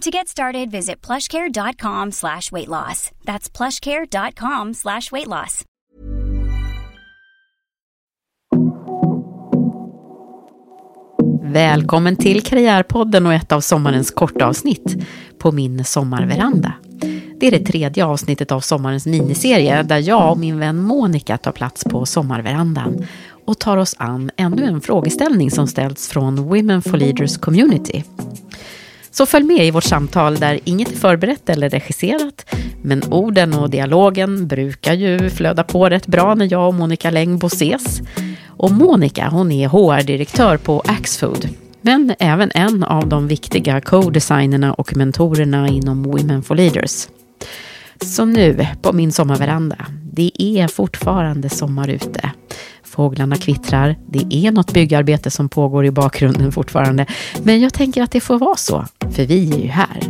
To get started, visit plushcare.com slash weight loss. That's plushcare.com slash weight loss. Välkommen till Karriärpodden och ett av sommarens korta avsnitt på min sommarveranda. Det är det tredje avsnittet av sommarens miniserie där jag och min vän Monica tar plats på sommarverandan och tar oss an ännu en frågeställning som ställts från Women for Leaders Community. Så följ med i vårt samtal där inget är förberett eller regisserat, men orden och dialogen brukar ju flöda på rätt bra när jag och Monica Längbo ses. Och Monica, hon är HR-direktör på Axfood, men även en av de viktiga co-designerna och mentorerna inom Women for Leaders. Så nu, på min sommarveranda, det är fortfarande sommar ute. Fåglarna kvittrar, det är något byggarbete som pågår i bakgrunden fortfarande. Men jag tänker att det får vara så, för vi är ju här.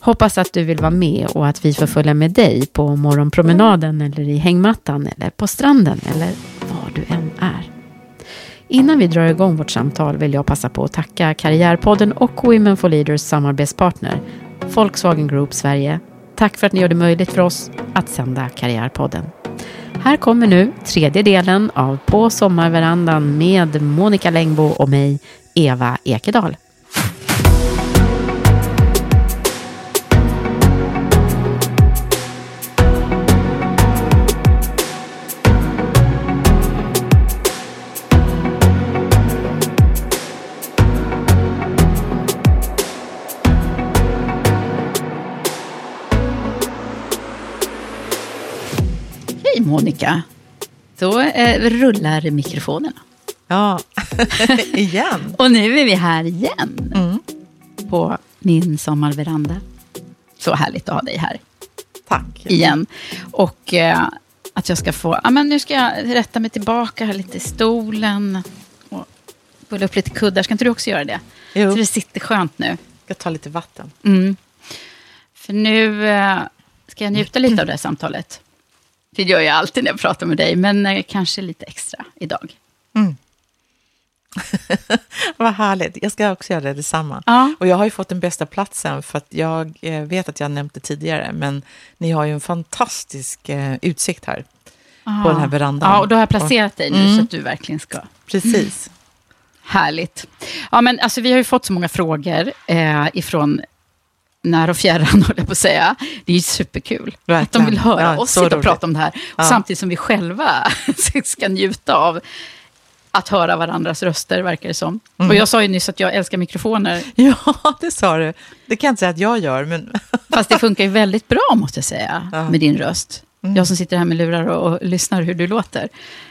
Hoppas att du vill vara med och att vi får följa med dig på morgonpromenaden eller i hängmattan eller på stranden eller var du än är. Innan vi drar igång vårt samtal vill jag passa på att tacka Karriärpodden och Women for Leaders samarbetspartner Volkswagen Group Sverige. Tack för att ni gör det möjligt för oss att sända Karriärpodden. Här kommer nu tredje delen av På sommarverandan med Monica Längbo och mig, Eva Ekedal. Monica! Då eh, rullar mikrofonerna. Ja, igen. Och nu är vi här igen. Mm. På min sommarveranda. Så härligt att ha dig här Tack. igen. Och eh, att jag ska få... Ja, men nu ska jag rätta mig tillbaka här lite i stolen. Och pulla upp lite kuddar. Ska inte du också göra det? Jo. Så det sitter skönt nu. Jag ska ta lite vatten. Mm. För nu eh, ska jag njuta lite av det här samtalet. Det gör jag alltid när jag pratar med dig, men eh, kanske lite extra idag. Vad härligt. Jag ska också göra det detsamma. Ja. Och jag har ju fått den bästa platsen för att jag eh, vet att jag nämnt det tidigare, men ni har ju en fantastisk eh, utsikt här på den här verandan. Ja, och då har jag placerat dig nu Mm. så att du verkligen ska... Precis. Härligt. Ja, men alltså, vi har ju fått så många frågor eh, ifrån när och fjärran, höll jag på att säga. Det är ju superkul att de Verkligen. vill höra Ja, oss sitta och prata om det här. Ja. Samtidigt som vi själva ska njuta av att höra varandras röster, verkar det som. Mm. Och jag sa ju nyss att jag älskar mikrofoner, Ja, det sa du. Det kan jag inte säga att jag gör, men fast det funkar ju väldigt bra, måste jag säga, Ja. Mm. med din röst. Jag som sitter här med lurar och, och lyssnar hur du låter.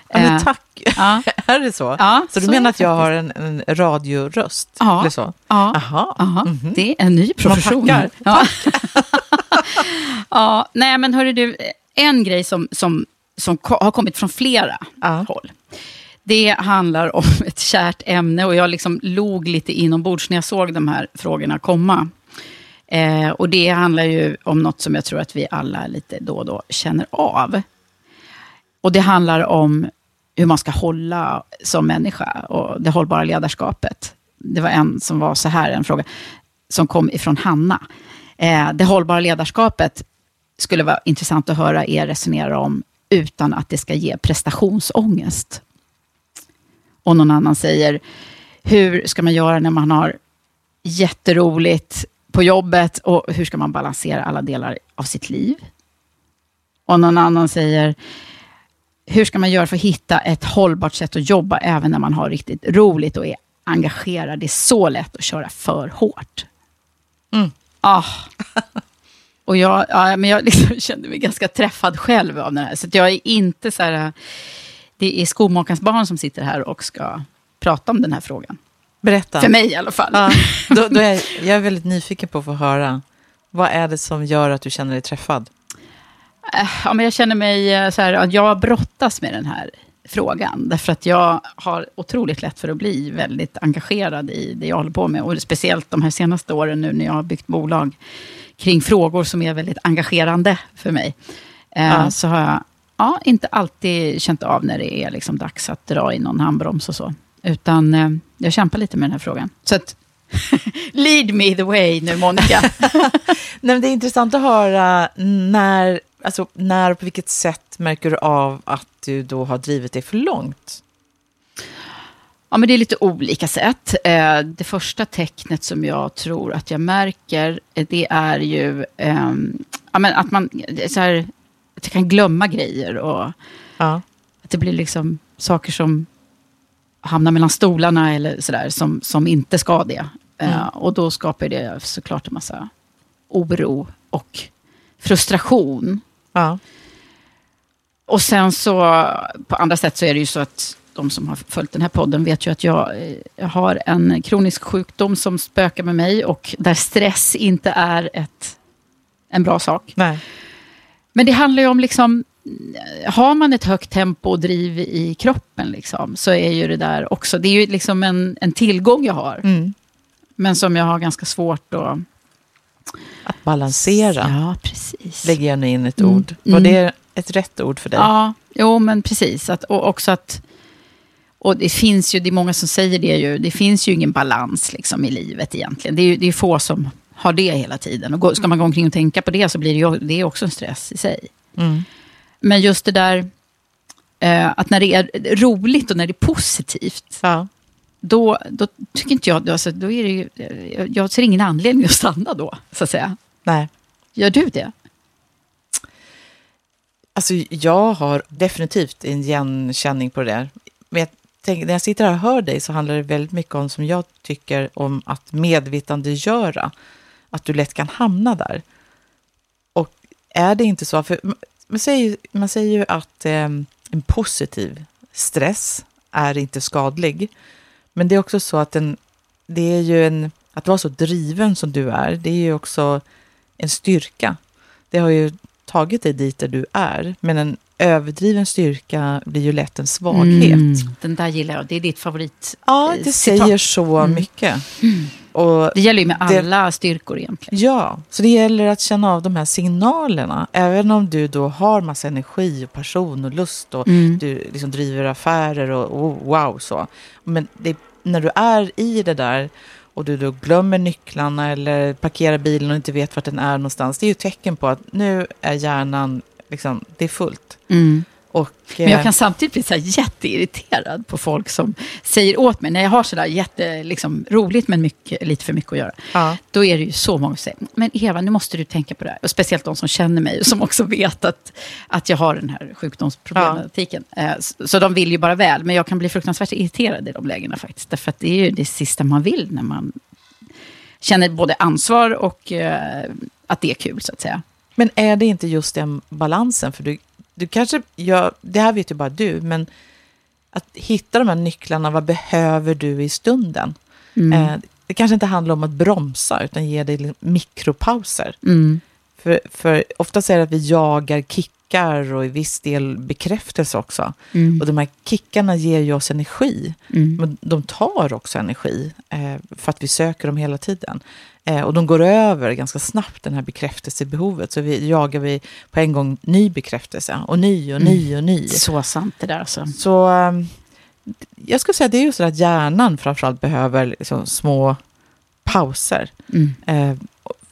Ja, men Eh, tack. Ja, är det så? Ja, så du så menar att jag har en, en radioröst? Ja. Eller så? ja. Aha. Ja, Mhm. det är en ny profession. tackar. Ja. ja, nej men hörru du, en grej som, som, som har kommit från flera Ja. håll. Det handlar om ett kärt ämne och jag liksom log lite inombords när jag såg de här frågorna komma. Eh, och det handlar ju om något som jag tror att vi alla lite då och då känner av. Och det handlar om hur man ska hålla som människa och det hållbara ledarskapet. Det var en som var så här, en fråga som kom ifrån Hanna. Eh, det hållbara ledarskapet skulle vara intressant att höra er resonera om utan att det ska ge prestationsångest. Och någon annan säger, hur ska man göra när man har jätteroligt på jobbet och hur ska man balansera alla delar av sitt liv? Och någon annan säger, hur ska man göra för att hitta ett hållbart sätt att jobba även när man har riktigt roligt och är engagerad? Det är så lätt att köra för hårt. Mm. Ah. Och jag, ja, men jag liksom kände mig ganska träffad själv av den här. Så jag är inte så här... Det är skomakarens barn som sitter här och ska prata om den här frågan. Berätta. För mig i alla fall. Ja, då, då är jag, jag är väldigt nyfiken på att få höra. Vad är det som gör att du känner dig träffad? Eh, ja, men jag känner mig eh, så här, att jag brottas med den här frågan. Därför att jag har otroligt lätt för att bli väldigt engagerad i det jag håller på med. Och speciellt de här senaste åren nu när jag har byggt bolag kring frågor som är väldigt engagerande för mig. Eh, ja. Så har jag ja, inte alltid känt av när det är liksom dags att dra i någon handbroms och så. Utan jag kämpar lite med den här frågan. Så att, lead me the way nu, Monica. Nej, det är intressant att höra när, alltså, när och på vilket sätt märker du av att du då har drivit det för långt? Ja, men det är lite olika sätt. Eh, det första tecknet som jag tror att jag märker, eh, det är ju ehm, ja, men att man så här, att jag kan glömma grejer och ja. att det blir liksom saker som hamnar mellan stolarna eller sådär, som, som inte ska det. Eh, mm. och då skapar det såklart en massa oro och frustration. Ja. Och sen så, på andra sätt så är det ju så att de som har följt den här podden vet ju att jag, jag eh, har en kronisk sjukdom som spökar med mig och där stress inte är ett, en bra sak. Nej. Men det handlar ju om liksom, har man ett högt tempo och driv i kroppen liksom, så är ju det där också, det är ju liksom en, en tillgång jag har. Mm. Men som jag har ganska svårt att... Att balansera. Ja, precis. Lägger jag nu in ett mm. ord. Var det mm. ett rätt ord för dig? Ja, jo men precis. Att, och också att och det finns ju, det är många som säger det ju, det finns ju ingen balans liksom i livet egentligen. Det är ju det är få som har det hela tiden. Och ska man gå omkring och tänka på det så blir det ju det är också en stress i sig. Mm. Men just det där eh, att när det är roligt och när det är positivt, ja. Då, då tycker inte jag, alltså, då är det ju, jag ser ingen anledning att stanna då, så att säga. Nej. Gör du det? Alltså, jag har definitivt en igenkänning på det där. Men jag tänk, när jag sitter här och hör dig så handlar det väldigt mycket om, som jag tycker, om att medvetandegöra. Att du lätt kan hamna där. Och är det inte så, för man säger, man säger ju att eh, en positiv stress är inte skadlig. Men det är också så att en, det är ju en, att vara så driven som du är, det är ju också en styrka. Det har ju tagit dig dit där du är, men en överdriven styrka blir ju lätt en svaghet. Mm, den där gillar jag, det är ditt favorit Ja, det citat. säger så mm. mycket. Mm. Och det gäller ju med alla det, styrkor egentligen. Ja, så det gäller att känna av de här signalerna. Även om du då har massa energi och passion och lust och mm. du liksom driver affärer och, och wow så. Men det, när du är i det där och du då glömmer nycklarna eller parkerar bilen och inte vet vart den är någonstans. Det är ju tecken på att nu är hjärnan liksom, det är fullt. Mm. Och, Men jag kan samtidigt bli så jätteirriterad på folk som säger åt mig, när jag har sådär jätte, liksom, roligt men mycket, lite för mycket att göra. Ja. Då är det ju så många som säger, men Eva, nu måste du tänka på det här. Och speciellt de som känner mig och som också vet att, att jag har den här sjukdomsproblematiken. Ja. Eh, så de vill ju bara väl, men jag kan bli fruktansvärt irriterad i de lägena faktiskt. Därför att det är ju det sista man vill när man känner både ansvar och eh, att det är kul, så att säga. Men är det inte just den balansen? För du, du kanske, ja, det här vet ju bara du, men att hitta de här nycklarna, vad behöver du i stunden? Mm. Eh, det kanske inte handlar om att bromsa, utan ge dig mikropauser. Mm. För, för ofta säger det att vi jagar kickar och i viss del bekräftelse också. Mm. Och de här kickarna ger ju oss energi. Mm. Men de tar också energi eh, för att vi söker dem hela tiden. Eh, och de går över ganska snabbt, den här bekräftelsebehovet. Så vi jagar vi på en gång ny bekräftelse och ny och ny och ny. Så sant det där alltså. Så eh, jag skulle säga att det är ju så att hjärnan framförallt behöver liksom små pauser. Mm. Eh,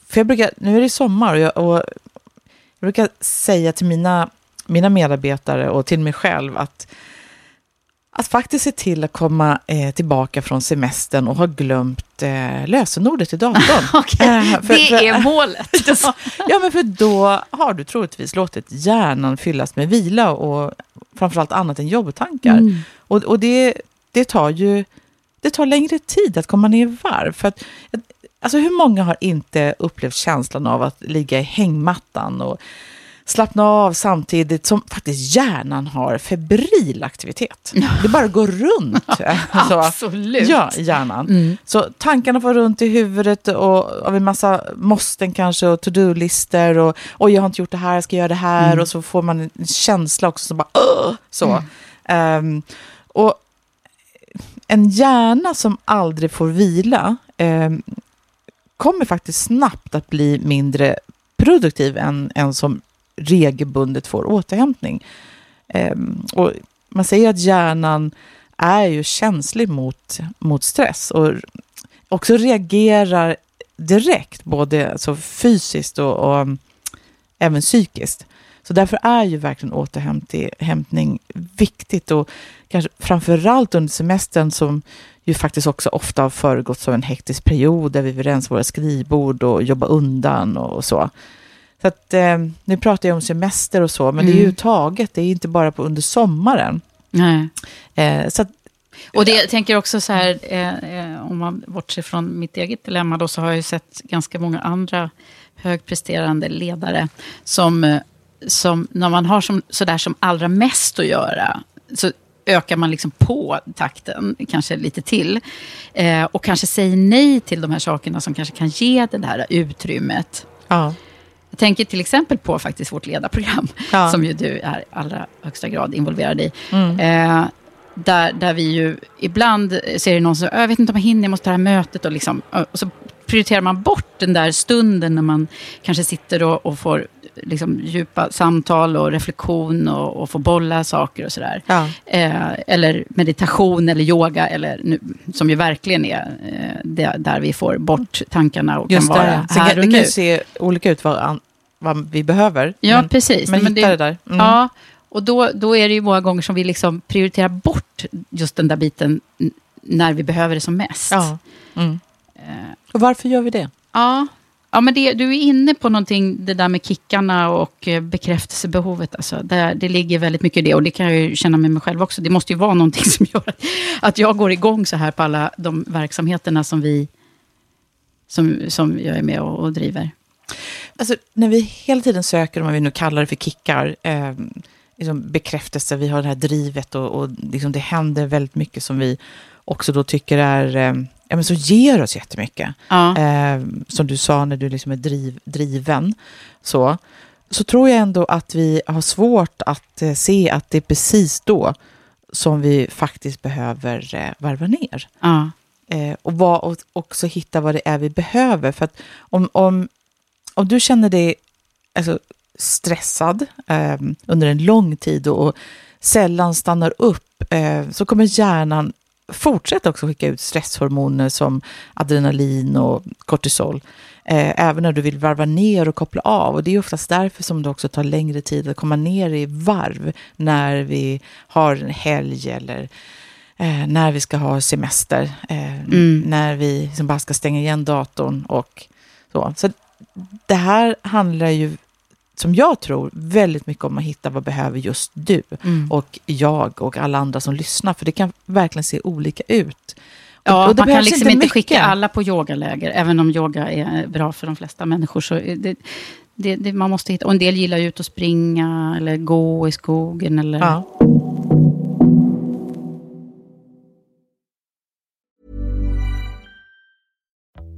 för jag brukar, nu är det sommar och jag, och jag brukar säga till mina, mina medarbetare och till mig själv att, att faktiskt se till att komma eh, tillbaka från semestern och ha glömt eh, lösenordet i datorn. Okej, Eh, för- det för- är målet. Ja, men för då har du troligtvis låtit hjärnan fyllas med vila och framförallt annat än jobbtankar. Mm. Och, och det, det tar ju det tar längre tid att komma ner i varv. För att, alltså hur många har inte upplevt känslan av att ligga i hängmattan och slappna av samtidigt som faktiskt hjärnan har febril aktivitet. Det bara går runt. Alltså, Absolut. Ja, hjärnan. Mm. Så tankarna får runt i huvudet och av en massa måsten kanske och to-do-listor och oj, jag har inte gjort det här, jag ska göra det här Mm. och så får man en känsla också som bara Åh! så. Ehm, och en hjärna som aldrig får vila ehm, kommer faktiskt snabbt att bli mindre produktiv än en som regelbundet får återhämtning. Ehm, och man säger att hjärnan är ju känslig mot, mot stress och också reagerar direkt, både alltså fysiskt och, och mm, även psykiskt. Så därför är ju verkligen återhämtning viktigt och kanske framförallt under semestern som ju faktiskt också ofta har föregåtts av en hektisk period där vi vill rensa våra skrivbord och jobba undan och, så. Så att, eh, nu pratar jag om semester och så, men det är ju Mm. taget, det är inte bara på under sommaren. Nej. Eh, så att, Och det, jag tänker också så här, eh, eh, om man bortser från mitt eget dilemma, då, så har jag ju sett ganska många andra högpresterande ledare som, eh, som när man har som, sådär som allra mest att göra, så ökar man liksom på takten, kanske lite till. Eh, och kanske säger nej till de här sakerna som kanske kan ge det där utrymmet. ja. Jag tänker till exempel på faktiskt vårt ledarprogram, Ja. som ju du är allra högsta grad involverad i. Mm. Eh, där, där vi ju ibland ser det någon som jag vet inte om jag hinner, jag måste ta det här mötet. Och, liksom, och så prioriterar man bort den där stunden när man kanske sitter och, och får liksom, djupa samtal och reflektion och, och får bolla saker och sådär. Ja. Eh, eller meditation eller yoga, eller nu, som ju verkligen är eh, det, där vi får bort tankarna och Just kan vara det. Sen här och det kan nu. ju se olika ut vad, an- vad vi behöver. Ja, men, precis. Men Nej, hitta det, där. Mm. Ja, och då, då är det ju många gånger som vi liksom prioriterar bort just den där biten när vi behöver det som mest. Ja. Mm. Eh, Och varför gör vi det? ja ja men det, du är inne på någonting, det där med kickarna och eh, bekräftelsebehovet. Alltså, det, det ligger väldigt mycket i det och det kan jag ju känna med mig själv också. Det måste ju vara någonting som gör att, att jag går igång så här på alla de verksamheterna som vi som, som jag är med och, och driver. Alltså, när vi hela tiden söker, om vi nu kallar det för kickar, eh, liksom bekräftelse, vi har det här drivet och, och liksom det händer väldigt mycket som vi också då tycker är, eh, ja men så ger oss jättemycket. Ja. Eh, som du sa när du liksom är driv, driven, så, så tror jag ändå att vi har svårt att eh, se att det är precis då som vi faktiskt behöver eh, varva ner. ja. Eh, och, vad, och också hitta vad det är vi behöver. För att om, om, om du känner dig alltså, stressad eh, under en lång tid och, och sällan stannar upp eh, så kommer hjärnan fortsätta också skicka ut stresshormoner som adrenalin och kortisol. Eh, även när du vill varva ner och koppla av. Och det är oftast därför som det också tar längre tid att komma ner i varv när vi har en helg eller eh, när vi ska ha semester, eh, Mm. när vi liksom bara ska stänga igen datorn och så. Så det här handlar ju, som jag tror, väldigt mycket om att hitta vad behöver just du Mm. och jag och alla andra som lyssnar, för det kan verkligen se olika ut. Och- Ja, och man kan liksom inte, skicka mycket. alla på yogaläger, även om yoga är bra för de flesta människor. Så det, det, det, man måste hitta, och en del gillar ju ut att springa eller gå i skogen. Eller, Ja.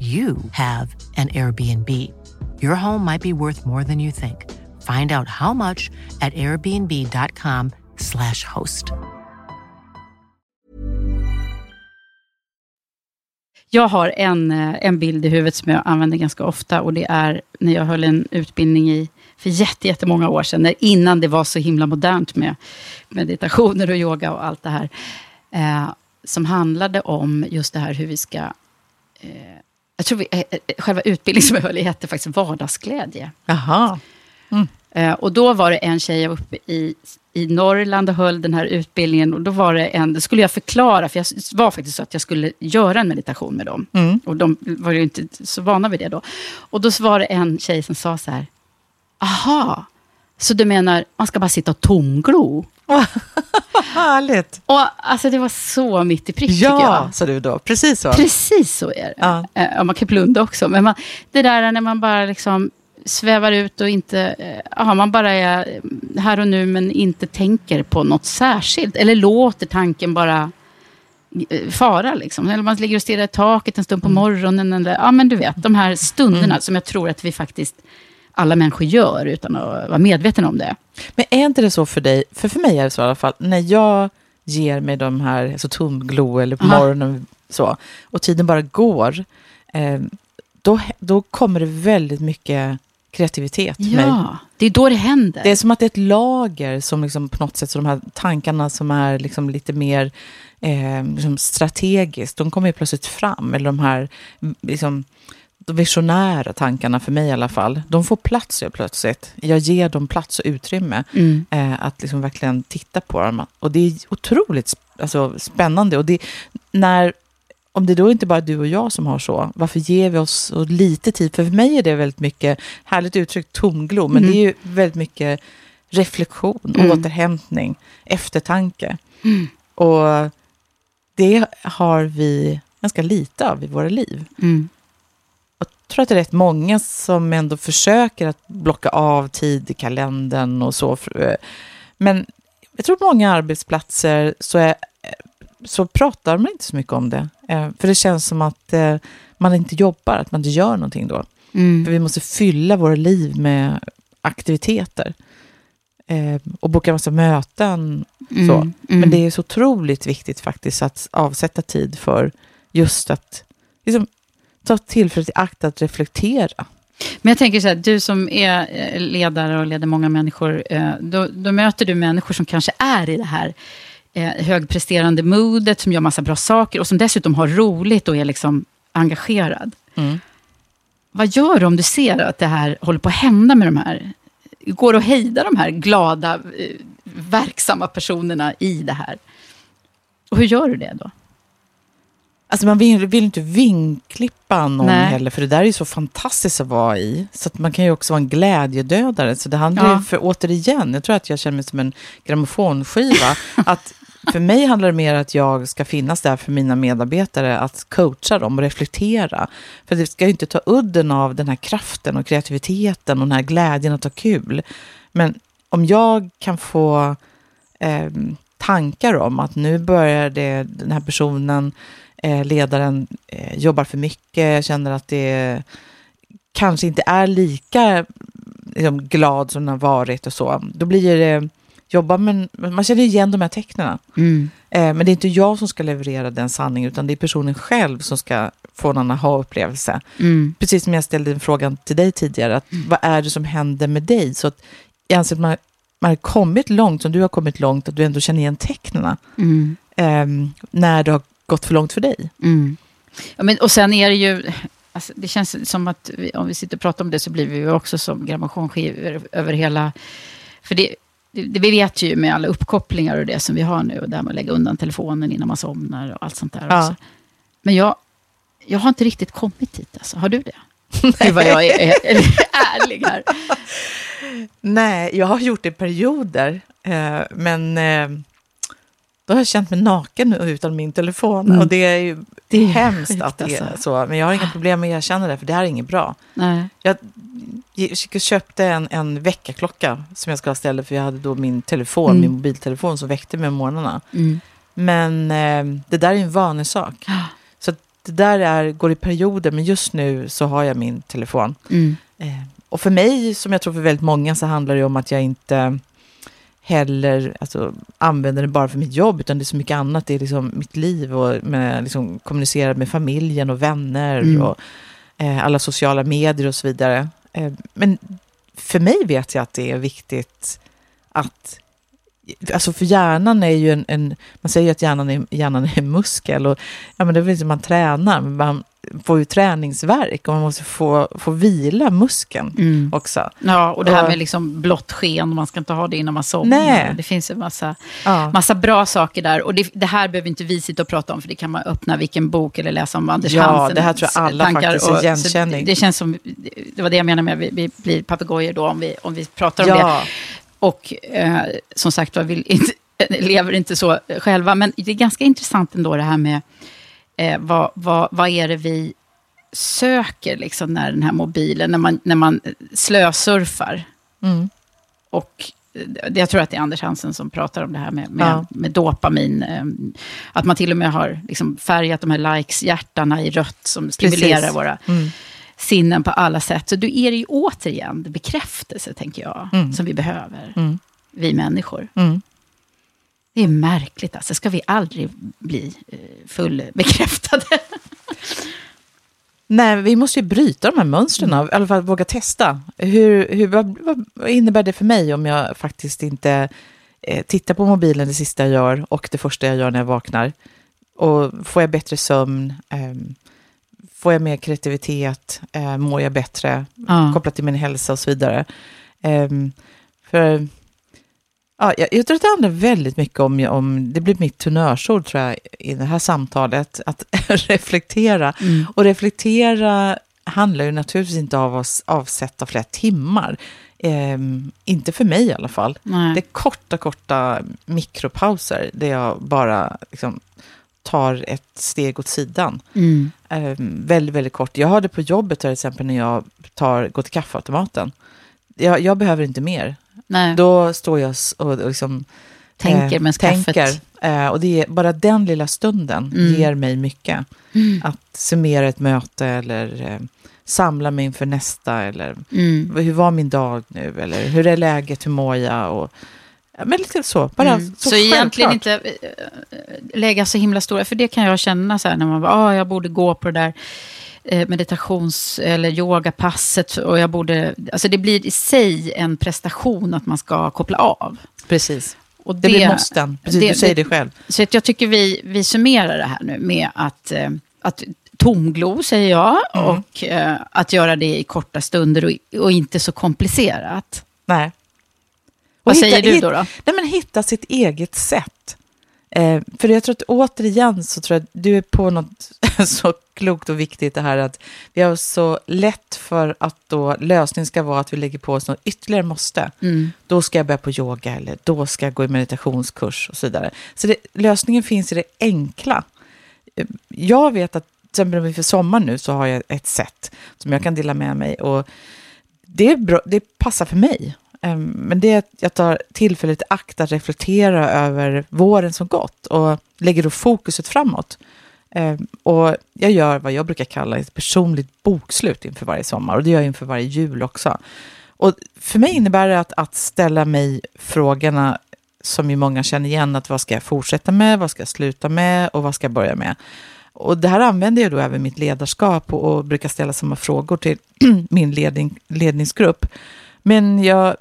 you have an Airbnb. Your home might be worth more than you think. Find out how much at airbnb.com/slash host. Jag har en, eh, en bild i huvudet som jag använder ganska ofta och det är när jag höll en utbildning i för jättemånga år sedan, innan det var så himla modernt med meditationer och yoga och allt det här. Eh, som handlade om just det här hur vi ska... Eh, jag tror vi, eh, eh, själva utbildningen som jag höll i hette faktiskt vardagsglädje. Jaha. Mm. Eh, och då var det en tjej uppe i, i Norrland och höll den här utbildningen. Och då var det en, skulle jag förklara, för jag var faktiskt så att jag skulle göra en meditation med dem. Mm. Och de var ju inte så vana vid det då. Och då var det en tjej som sa så här, aha, så du menar man ska bara sitta och tomglo? Härligt. Och alltså det var så mitt i prick tycker jag. Ja, sa du då. Precis så. Precis så är det. Ja. Eh, man kan blunda också. Men man, det där när man bara liksom svävar ut och inte... eh, Ja, man bara är här och nu men inte tänker på något särskilt. Eller låter tanken bara eh, fara. Liksom. Eller man ligger och stirrar i taket en stund på morgonen. Eller, ja, men du vet, de här stunderna som jag tror att vi faktiskt alla människor gör utan att vara medvetna om det. Men är inte det så för dig, för för mig är det så i alla fall, när jag ger mig de här alltså tomglo eller på Aha. morgonen så, och tiden bara går, eh, då, då kommer det väldigt mycket kreativitet. Ja, det är då det händer. Det är som att det är ett lager som liksom på något sätt, så de här tankarna som är liksom lite mer eh, liksom strategiskt, de kommer ju plötsligt fram. Eller de här mm, liksom, de visionära tankarna, för mig i alla fall, de får plats helt plötsligt. Jag ger dem plats och utrymme Mm. eh, att liksom verkligen titta på dem. Och det är otroligt alltså, spännande. Och det, när, om det då inte bara är du och jag som har så, varför ger vi oss så lite tid? För för mig är det väldigt mycket, härligt uttryckt, tomglo, men Mm. det är ju väldigt mycket reflektion, Mm. återhämtning, eftertanke. Mm. Och det har vi ganska lite av i våra liv. Mm. Tror att det är rätt många som ändå försöker att blocka av tid i kalendern och så. Men jag tror på många arbetsplatser så, är, så pratar man inte så mycket om det. Eh, för det känns som att eh, man inte jobbar, att man inte gör någonting då. Mm. För vi måste fylla våra liv med aktiviteter. Eh, och boka massa möten. Mm, Så. mm. Men det är så otroligt viktigt faktiskt att avsätta tid för just att liksom, ta tillfället i akt att reflektera. Men jag tänker så här, du som är eh, ledare och leder många människor, eh, då, då möter du människor som kanske är i det här eh, högpresterande modet, som gör massa bra saker och som dessutom har roligt och är liksom engagerad. Mm. Vad gör du om du ser att det här håller på att hända med de här? Går det att hejda de här glada, verksamma personerna i det här? Och hur gör du det då? Alltså man vill, vill inte vinklippa någon Nej. heller, för det där är ju så fantastiskt att vara i. Så man kan ju också vara en glädjedödare. Så det handlar Ja. ju, för återigen, jag tror att jag känner mig som en grammofonskiva. att för mig handlar det mer att jag ska finnas där för mina medarbetare, att coacha dem och reflektera. För det ska ju inte ta udden av den här kraften och kreativiteten och den här glädjen att ha kul. Men om jag kan få eh, tankar om att nu börjar det, den här personen, ledaren, eh, jobbar för mycket, känner att det kanske inte är lika liksom, glad som den har varit och så. Då blir det jobba med, man känner igen de här tecknen. Mm. Eh, men det är inte jag som ska leverera den sanningen, utan det är personen själv som ska få en aha-upplevelse. Mm. Precis som jag ställde en frågan till dig tidigare, att vad är det som händer med dig? Så att jag anser att man, man har kommit långt, som du har kommit långt, att du ändå känner igen tecknen Mm. eh, när det har gått för långt för dig. Mm. Ja, men, och sen är det ju... Alltså, det känns som att vi, om vi sitter och pratar om det så blir vi ju också som grammofonskivor över hela... För det, det, vi vet ju med alla uppkopplingar och det som vi har nu, och det här med att lägga undan telefonen innan man somnar och allt sånt där. Ja. Men jag, jag har inte riktigt kommit dit. Alltså. Har du det? Gud vad jag är, är, är ärlig här. Nej, jag har gjort det i perioder, eh, men eh, då har jag känt mig naken nu utan min telefon. Mm. Och det är ju Det är hemskt sjukt, att det är alltså. så. Men jag har inga problem med att erkänna det, för det här är inget bra. Nej. Jag köpte en, en väckarklocka som jag skulle ha ställt, för jag hade då min telefon, Mm. min mobiltelefon, som väckte mig om morgnarna. Mm. Men eh, det där är en vanesak. Så att det där är, går i perioder, men just nu så har jag min telefon. Mm. Eh, och för mig, som jag tror för väldigt många, så handlar det om att jag inte heller alltså, använder det bara för mitt jobb, utan det är så mycket annat. Det är liksom mitt liv och med, liksom, kommunicera med familjen och vänner Mm. och eh, alla sociala medier och så vidare. Eh, men för mig vet jag att det är viktigt att Alltså för hjärnan är ju en, en man säger ju att hjärnan är, hjärnan är en muskel och ja men det är väl som man tränar, men man får ju träningsverk och man måste få, få vila muskeln Mm. också. Ja, och det här med liksom blått sken, man ska inte ha det innan man somnar. Nej. Det finns en massa, Ja. massa bra saker där. Och det, det här behöver inte vi sitta och prata om, för det kan man öppna vilken bok eller läsa om Anders Ja, Hansens det här tror jag alla tankar. faktiskt är igenkänning. Det, det känns som, det var det jag menade med att vi, vi blir papegojor då, om vi, om vi pratar om det. Och eh, som sagt var, inte, lever inte så själva. Men det är ganska intressant ändå det här med eh, vad, vad, vad är det vi söker liksom, när den här mobilen, när man, när man slösurfar. mm. Och eh, jag tror att det är Anders Hansen som pratar om det här med, med, Ja. med dopamin. eh, Att man till och med har liksom färgat de här likes-hjärtarna i rött som stimulerar Precis. våra Mm. Sinnen på alla sätt. Så då är det ju återigen bekräftelse, tänker jag, Mm. som vi behöver, Mm. vi människor. Mm. Det är märkligt, alltså. Ska vi aldrig bli eh, fullbekräftade? Nej, vi måste ju bryta de här mönstren, Mm. i alla fall våga testa. Hur, hur, vad, vad innebär det för mig om jag faktiskt inte eh, tittar på mobilen det sista jag gör och det första jag gör när jag vaknar? Och får jag bättre sömn? ehm, får jag mer kreativitet? Eh, mår jag bättre? Ja. Kopplat till min hälsa och så vidare. Ehm, för ja, jag, jag tror att det handlar väldigt mycket om, om, det blir mitt tonörsord tror jag i det här samtalet, att reflektera. Mm. Och reflektera handlar ju naturligtvis inte av att avsätta flera timmar. Ehm, inte för mig i alla fall. Nej. Det är korta, korta mikropauser där jag bara liksom tar ett steg åt sidan. Mm. Eh, väldigt, väldigt kort. Jag har det på jobbet till exempel när jag tar, går till kaffeautomaten. Jag, jag behöver inte mer. Nej. Då står jag och, och liksom, Tänker eh, med tänker. kaffet. Eh, och det är, bara den lilla stunden Mm. ger mig mycket. Mm. Att summera ett möte eller eh, samla mig inför nästa. Eller Mm. hur var min dag nu? Eller hur är läget? Hur mår jag? Och, men lite så. Bara Mm. så, Så, egentligen inte eh, lägga så himla stora, för det kan jag känna så här när man bara, ah, jag borde gå på det där eh, meditations eller yogapasset och jag borde, alltså det blir i sig en prestation att man ska koppla av. Precis. Och Det blir måsten. Precis, du säger det själv. Så att jag tycker vi, vi summerar det här nu med att, eh, att tomglo, säger jag, Mm. och att göra det i korta stunder och, och inte så komplicerat. Nej. Vad Och säger hitta- du då? då? Nej, men hitta sitt eget sätt. Eh, för jag tror att återigen så tror jag att du är på något så klokt och viktigt det här att vi har så lätt för att då lösningen ska vara att vi lägger på oss något ytterligare måste. Mm. Då ska jag börja på yoga eller då ska jag gå i meditationskurs och så vidare. Så det, lösningen finns i det enkla. Eh, Jag vet att till exempel inför sommaren nu så har jag ett sätt som jag kan dela med mig och det, är bra, det passar för mig. Ehm, men det är att jag tar tillfället i akt att reflektera över våren som gått och lägger då fokuset framåt. Ehm, och jag gör vad jag brukar kalla ett personligt bokslut inför varje sommar och det gör jag inför varje jul också. Och för mig innebär det att, att ställa mig frågorna som ju många känner igen, att vad ska jag fortsätta med, vad ska jag sluta med och vad ska jag börja med? Och det här använder jag då även i mitt ledarskap och, och brukar ställa samma frågor till min ledning, ledningsgrupp. Men jag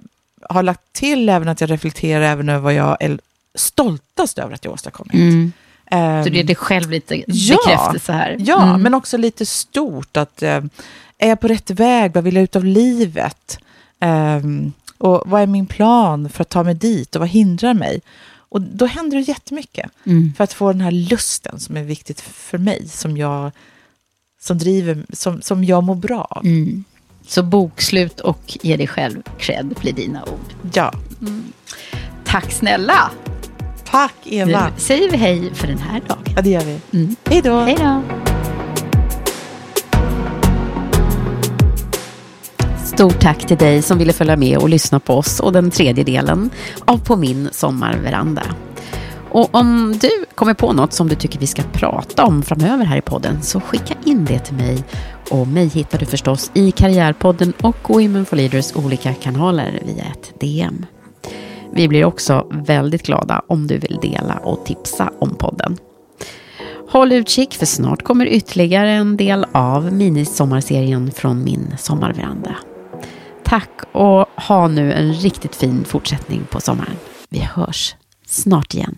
har lagt till även att jag reflekterar även över vad jag är stoltast över att jag åstadkommit. Mm. Ehm, Så det är det själv lite Ja. bekräftelse här. Ja, Mm. men också lite stort. att eh, Är jag på rätt väg? Vad vill jag ut av livet? Ehm, och vad är min plan för att ta mig dit? Och vad hindrar mig? Och då händer det jättemycket. Mm. För att få den här lusten som är viktigt för mig. Som jag, som driver, som, som jag mår bra av. Mm. Så bokslut och ge dig själv cred blir dina ord. Ja. Tack snälla! Tack Eva. Nu säger vi hej för den här dagen. Ja, det gör vi. Mm. Hej då. Hej då! Stort tack till dig som ville följa med och lyssna på oss och den tredje delen av På min sommarveranda. Och om du kommer på något som du tycker vi ska prata om framöver här i podden så skicka in det till mig. Och mig hittar du förstås i Karriärpodden och Women for Leaders olika kanaler via ett DM. Vi blir också väldigt glada om du vill dela och tipsa om podden. Håll utkik för snart kommer ytterligare en del av minisommarserien från min sommarveranda. Tack och ha nu en riktigt fin fortsättning på sommaren. Vi hörs snart igen.